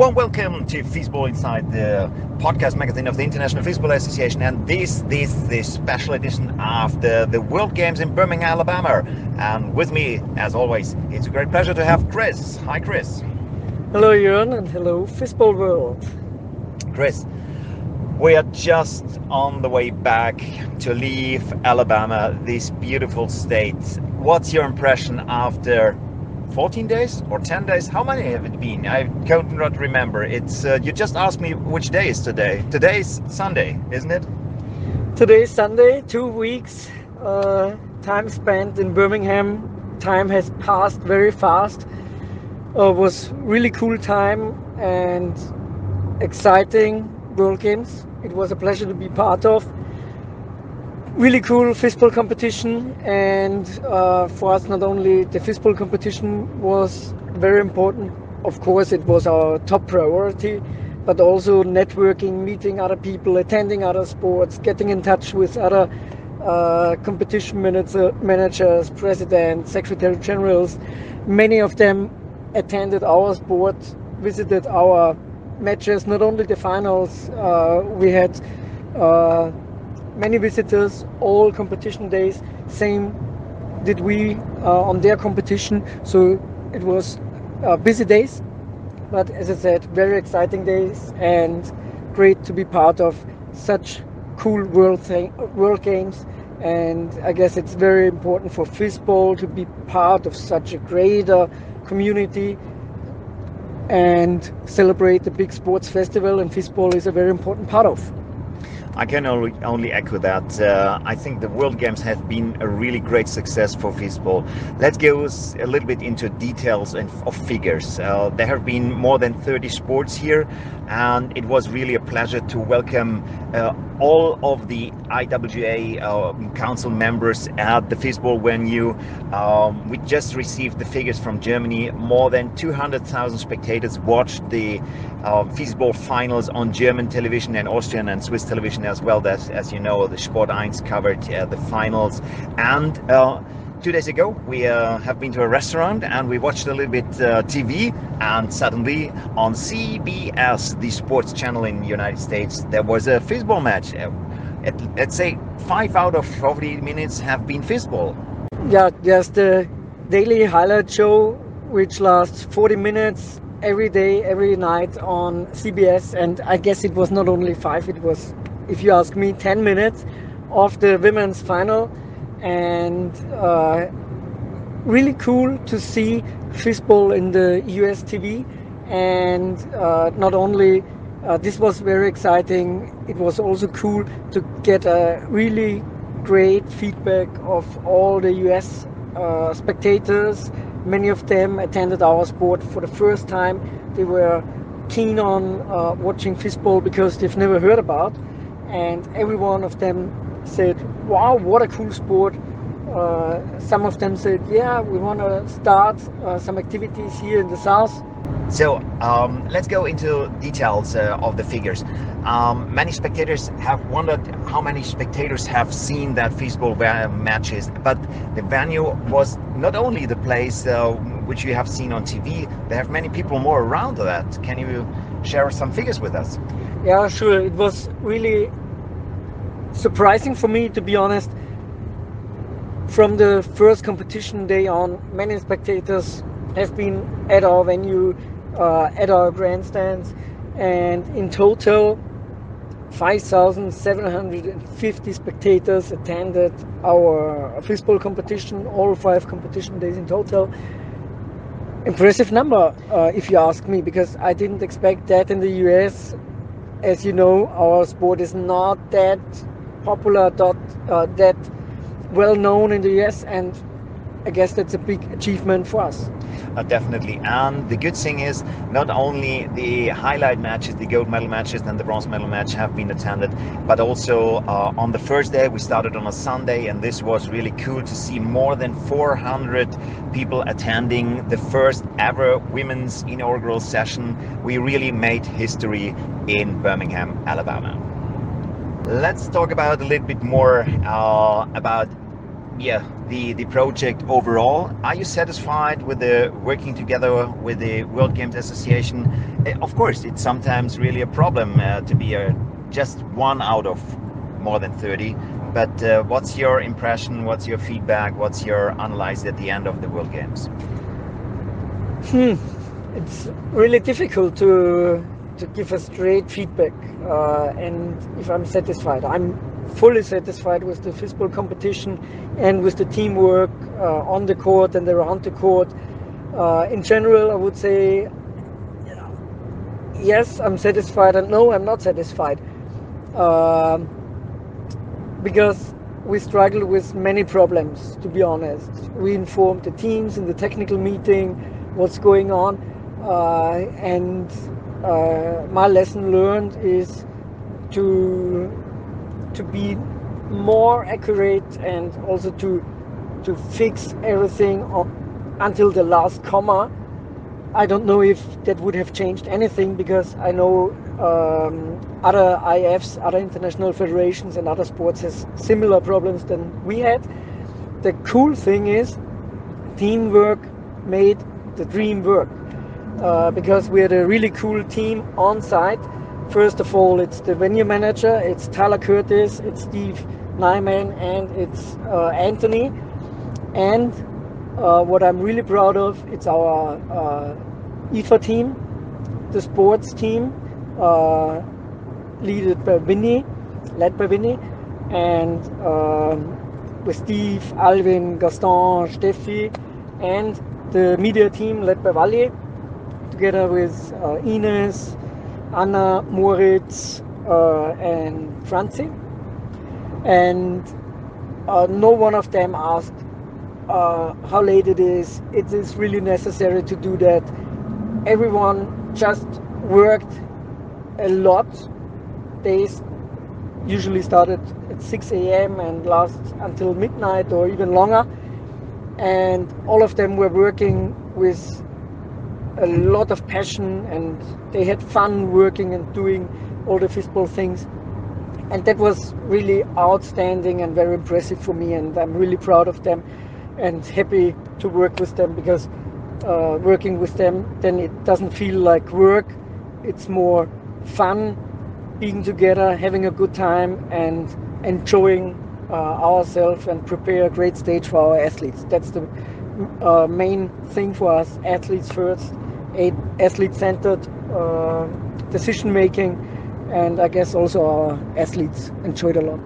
warm welcome to Fistball Inside, the podcast magazine of the International Fistball Association, and this this the special edition after the World Games in Birmingham, Alabama. And with me, as always, it's a great pleasure to have Chris. Hi, Chris. Hello, Jörn, and hello, Fistball World. Chris, we are just on the way back to leave Alabama, this beautiful state. What's your impression after 14 days or 10 days? How many have it been? I cannot remember. It's uh, you just asked me which day is today. Today's Sunday, isn't it? Today's Sunday. Two weeks. Uh, time spent in Birmingham. Time has passed very fast. Uh, was really cool time and exciting World Games. It was a pleasure to be part of really cool fistball competition and uh, for us not only the fistball competition was very important. Of course it was our top priority but also networking meeting other people attending other sports getting in touch with other uh, competition manager, managers presidents secretary generals. Many of them attended our sport visited our matches not only the finals uh, we had uh, many visitors, all competition days. Same did we uh, on their competition. So it was uh, busy days, but as I said, very exciting days and great to be part of such cool world thing, world games. And I guess it's very important for Fistball to be part of such a greater community and celebrate the big sports festival. And Fistball is a very important part of. I can only, only echo that. Uh, I think the World Games have been a really great success for Fistball. Let's go a little bit into details and of figures. Uh, there have been more than 30 sports here, and it was really a pleasure to welcome uh, all of the IWGA uh, council members at the Fistball venue. Um, we just received the figures from Germany. More than 200,000 spectators watched the uh, finals on German television and Austrian and Swiss television as well. As you know, the Sport 1 covered uh, the finals. And uh, two days ago we uh, have been to a restaurant and we watched a little bit uh, TV and suddenly on CBS the sports channel in the United States there was a fistball match. Uh, at, let's say five out of 40 minutes have been fistball. Yeah there's the daily highlight show which lasts 40 minutes every day every night on CBS and I guess it was not only five it was if you ask me 10 minutes of the women's final and uh, really cool to see fistball in the US TV. And uh, not only uh, this was very exciting, it was also cool to get a really great feedback of all the US uh, spectators. Many of them attended our sport for the first time. They were keen on uh, watching fistball because they've never heard about, and every one of them said, wow, what a cool sport. Uh, some of them said, yeah, we want to start uh, some activities here in the south. So um, let's go into details uh, of the figures. Um, many spectators have wondered how many spectators have seen that fistball matches, but the venue was not only the place uh, which you have seen on TV, there have many people more around that. Can you share some figures with us? Yeah, sure. It was really surprising for me, to be honest. From the first competition day on, many spectators have been at our venue, uh, at our grandstands, and in total, 5,750 spectators attended our fistball competition, all five competition days in total. Impressive number, uh, if you ask me, because I didn't expect that in the US. As you know, our sport is not that popular, dot, uh, that well known in the US, and I guess that's a big achievement for us. Uh, definitely. And the good thing is, not only the highlight matches, the gold medal matches, and the bronze medal match have been attended, but also uh, on the first day, we started on a Sunday, and this was really cool to see more than 400 people attending the first ever women's inaugural session. We really made history in Birmingham, Alabama. Let's talk about a little bit more uh, about yeah the the project overall. Are you satisfied with the working together with the world games association? Uh, of course it's sometimes really a problem uh, to be a just one out of more than 30 but uh, what's your impression? What's your feedback? What's your analysis at the end of the world games? Hmm. it's really difficult to to give a straight feedback uh, and if i'm satisfied i'm fully satisfied with the Fistball competition and with the teamwork uh, on the court and around the court. Uh, in general, I would say yes, I'm satisfied, and no, I'm not satisfied. Uh, because we struggle with many problems, to be honest. We informed the teams in the technical meeting what's going on, and uh, my lesson learned is to to be more accurate and also to to fix everything until the last comma. I don't know if that would have changed anything because I know um, other IFs, other international federations, and other sports has similar problems than we had. The cool thing is, teamwork made the dream work uh, because we had a really cool team on site. First of all, it's the venue manager, it's Tyler Curtis, it's Steve Nyman, and it's uh, Anthony. And uh, what I'm really proud of, it's our uh, IFA team, the sports team, uh, led by Vinny, led by Vinny, and um, with Steve, Alvin, Gaston, Steffi, and the media team led by Valle, together with uh, Ines, Anna, Moritz, uh, and Franzi. And uh, no one of them asked how late it is. It is really necessary to do that. Everyone just worked a lot. They usually started at 6 a.m. and last until midnight or even longer. And all of them were working with a lot of passion and they had fun working and doing all the Fistball things. And that was really outstanding and very impressive for me. And I'm really proud of them and happy to work with them because uh, working with them, then it doesn't feel like work. It's more fun being together, having a good time, and enjoying uh, ourselves and prepare a great stage for our athletes. That's the uh, main thing for us, athletes first, athlete centered uh, decision making, and I guess also our athletes enjoyed a lot.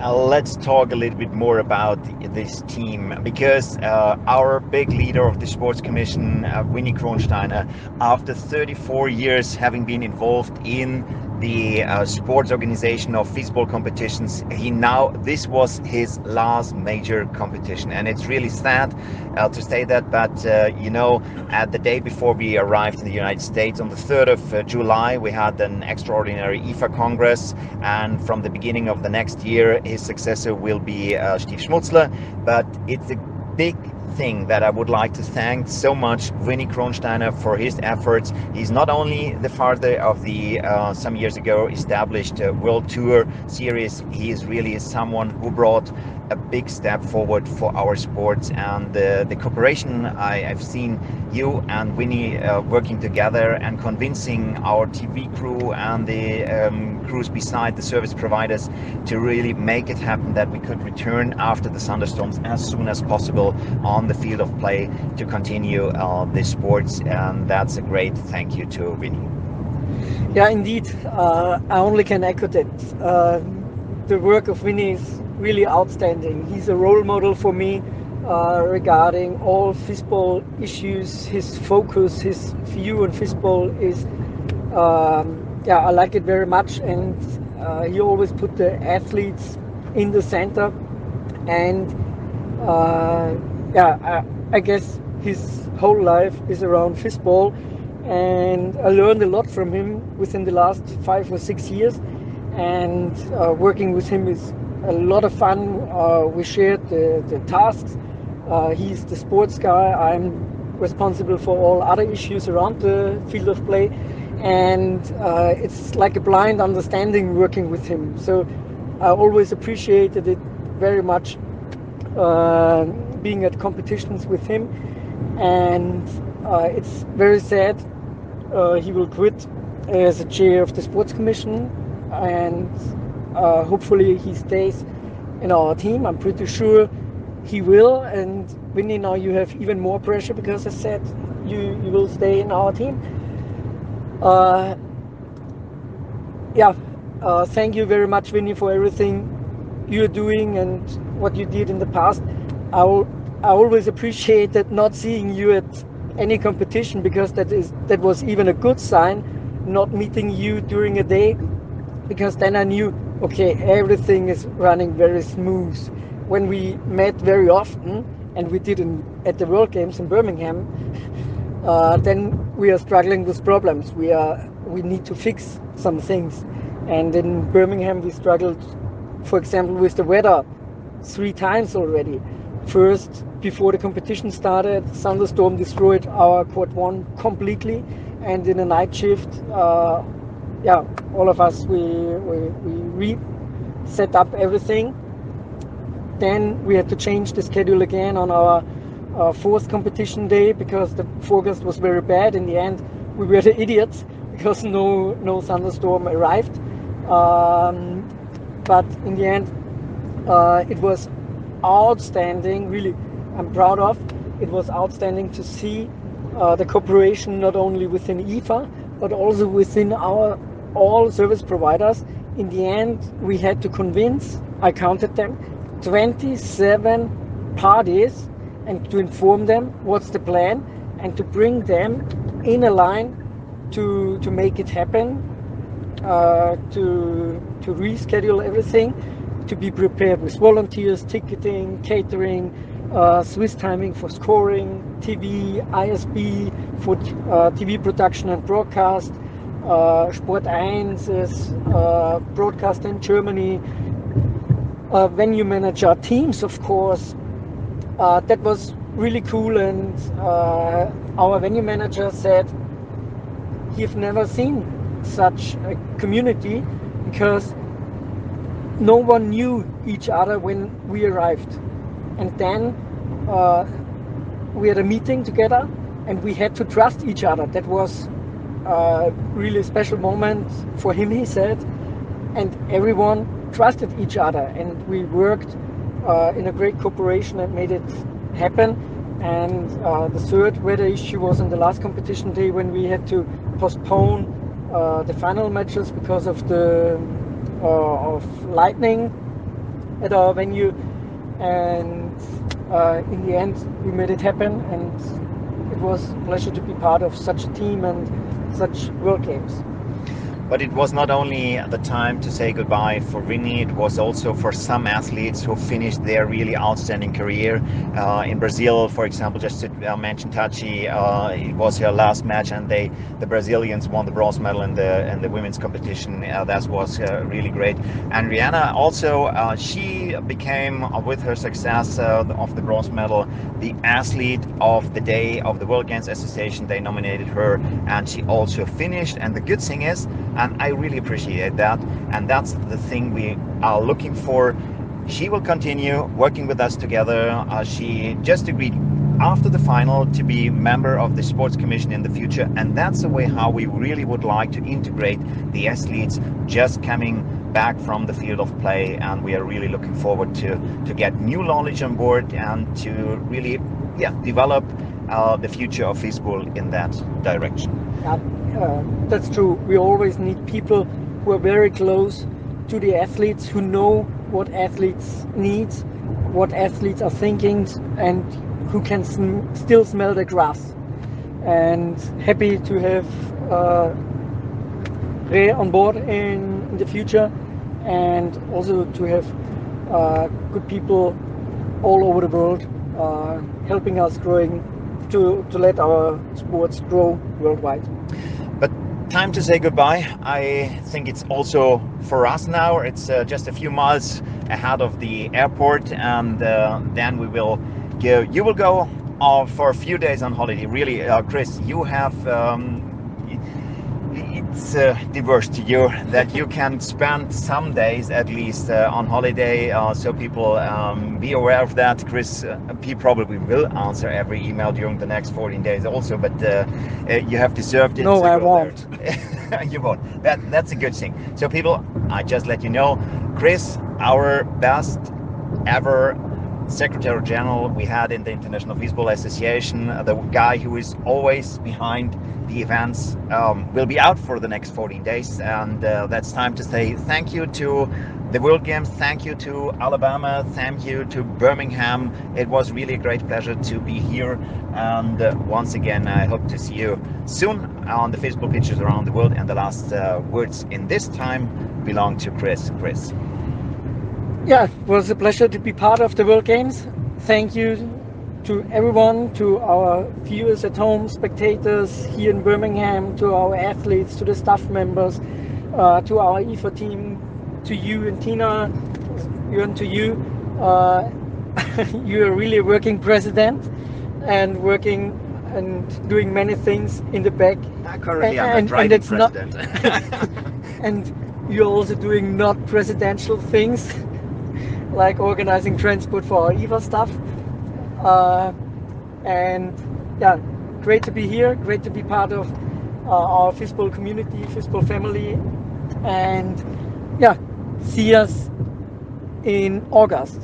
Uh, let's talk a little bit more about this team because uh, our big leader of the sports commission, uh, Winnie Kronsteiner, after 34 years having been involved in the uh, sports organization of Fistball competitions. He now, this was his last major competition. And it's really sad uh, to say that, but uh, you know, at the day before we arrived in the United States, on the 3rd of uh, July, we had an extraordinary IFA Congress. And from the beginning of the next year, his successor will be uh, Steve Schmutzler. But it's a big thing that I would like to thank so much Winnie Kronsteiner for his efforts. He's not only the father of the uh, some years ago established uh, World Tour series, he is really someone who brought a big step forward for our sports and the, the cooperation I, have seen you and Winnie uh, working together and convincing our TV crew and the um, crews beside the service providers to really make it happen that we could return after the thunderstorms as soon as possible on the field of play to continue uh, the sports and that's a great thank you to Winnie. Yeah, indeed. Uh, I only can echo that. Uh, the work of Winnie is really outstanding. He's a role model for me uh, regarding all Fistball issues. His focus, his view on Fistball is, um, yeah, I like it very much. And uh, he always put the athletes in the center. And uh, yeah, I, I, guess his whole life is around Fistball. And I learned a lot from him within the last five or six years. And uh, working with him is a lot of fun. Uh, we shared the, the tasks. Uh, he's the sports guy. I'm responsible for all other issues around the field of play. And uh, it's like a blind understanding working with him. So I always appreciated it very much uh, being at competitions with him, and uh, it's very sad. Uh, he will quit as a chair of the sports commission, and uh, hopefully he stays in our team. I'm pretty sure he will. And Vinny, now you have even more pressure because I said you you will stay in our team. Uh, yeah, uh, thank you very much, Vinny, for everything you're doing and what you did in the past. I, I always appreciated not seeing you at any competition because that is that was even a good sign. Not meeting you during a day because then I knew okay everything is running very smooth. When we met very often and we did in, at the World Games in Birmingham, uh, then we are struggling with problems. We are we need to fix some things. And in Birmingham, we struggled, for example, with the weather three times already. First, before the competition started, thunderstorm destroyed our quad one completely, and in a night shift, uh, yeah, all of us we we, we reset up everything. Then we had to change the schedule again on our fourth competition day because the forecast was very bad. In the end, we were the idiots because no no thunderstorm arrived. Um, but in the end, uh, it was outstanding. Really, I'm proud of. It was outstanding to see uh, the cooperation not only within IFA but also within our all service providers. In the end, we had to convince. I counted them, 27 parties, and to inform them what's the plan and to bring them in a line to to make it happen, uh, to to reschedule everything, to be prepared with volunteers, ticketing, catering, uh, Swiss timing for scoring, TV, ISB for uh, TV production and broadcast, uh, Sport 1 is uh, broadcast in Germany, uh, venue manager, teams, of course. Uh, that was really cool, and our venue manager said he've never seen such a community because no one knew each other when we arrived. And then uh, we had a meeting together and we had to trust each other. That was a really special moment for him, he said. And everyone trusted each other and we worked uh, in a great cooperation and made it happen. And uh, the third weather issue was on the last competition day when we had to postpone uh, the final matches because of the uh, of lightning at our venue, and uh, in the end we made it happen, and it was a pleasure to be part of such a team and such World Games. But it was not only the time to say goodbye for Vinny, it was also for some athletes who finished their really outstanding career. Uh, in Brazil, for example, just to uh, mention Tachi, uh, it was her last match and they, the Brazilians won the bronze medal in the, in the women's competition. Uh, that was uh, really great. And Rihanna also, uh, she became, with her success of the bronze medal, the athlete of the day of the World Games Association. They nominated her and she also finished. And the good thing is, and I really appreciate that. And that's the thing we are looking for. She will continue working with us together. Uh, she just agreed after the final to be member of the sports commission in the future and that's the way how we really would like to integrate the athletes just coming back from the field of play and we are really looking forward to to get new knowledge on board and to really yeah develop uh, the future of fistball in that direction yeah uh, that's true. We always need people who are very close to the athletes, who know what athletes need, what athletes are thinking, and who can sm still smell the grass. And happy to have uh, Re on board in, in, the future, and also to have uh, good people all over the world uh, helping us growing to, to let our sports grow worldwide time to say goodbye. I think it's also for us now. It's uh, just a few miles ahead of the airport, and uh, then we will go. You will go uh, for a few days on holiday. Really, uh, Chris, you have. Um, that's uh, the worst to you that you can spend some days at least uh, on holiday. Uh, so people um, be aware of that. Chris, uh, he probably will answer every email during the next 14 days also, but uh, uh, you have deserved it. No, I won't. you won't. That that's a good thing. So people, I just let you know, Chris, our best ever Secretary General we had in the International Fistball Association, the guy who is always behind the events um, will be out for the next 14 days and uh, that's time to say thank you to the World Games, thank you to Alabama, thank you to Birmingham. It was really a great pleasure to be here and uh, once again I hope to see you soon on the Fistball pitches around the world and the last uh, words in this time belong to Chris. Chris. Yeah, it was a pleasure to be part of the World Games. Thank you to everyone, to our viewers at home, spectators here in Birmingham, to our athletes, to the staff members, uh, to our IFA team, to you and Tina, and to you. Uh, you are really a working president and working and doing many things in the back. Uh, currently, and, I'm and, and president. Not, and you're also doing not presidential things like organizing transport for our IFA stuff. Uh, and yeah, great to be here, great to be part of uh, our Fistball community, Fistball family, and yeah, see us in August.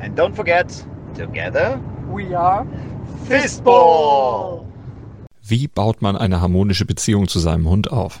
And don't forget, together we are Fistball! Wie baut man eine harmonische Beziehung zu seinem Hund auf?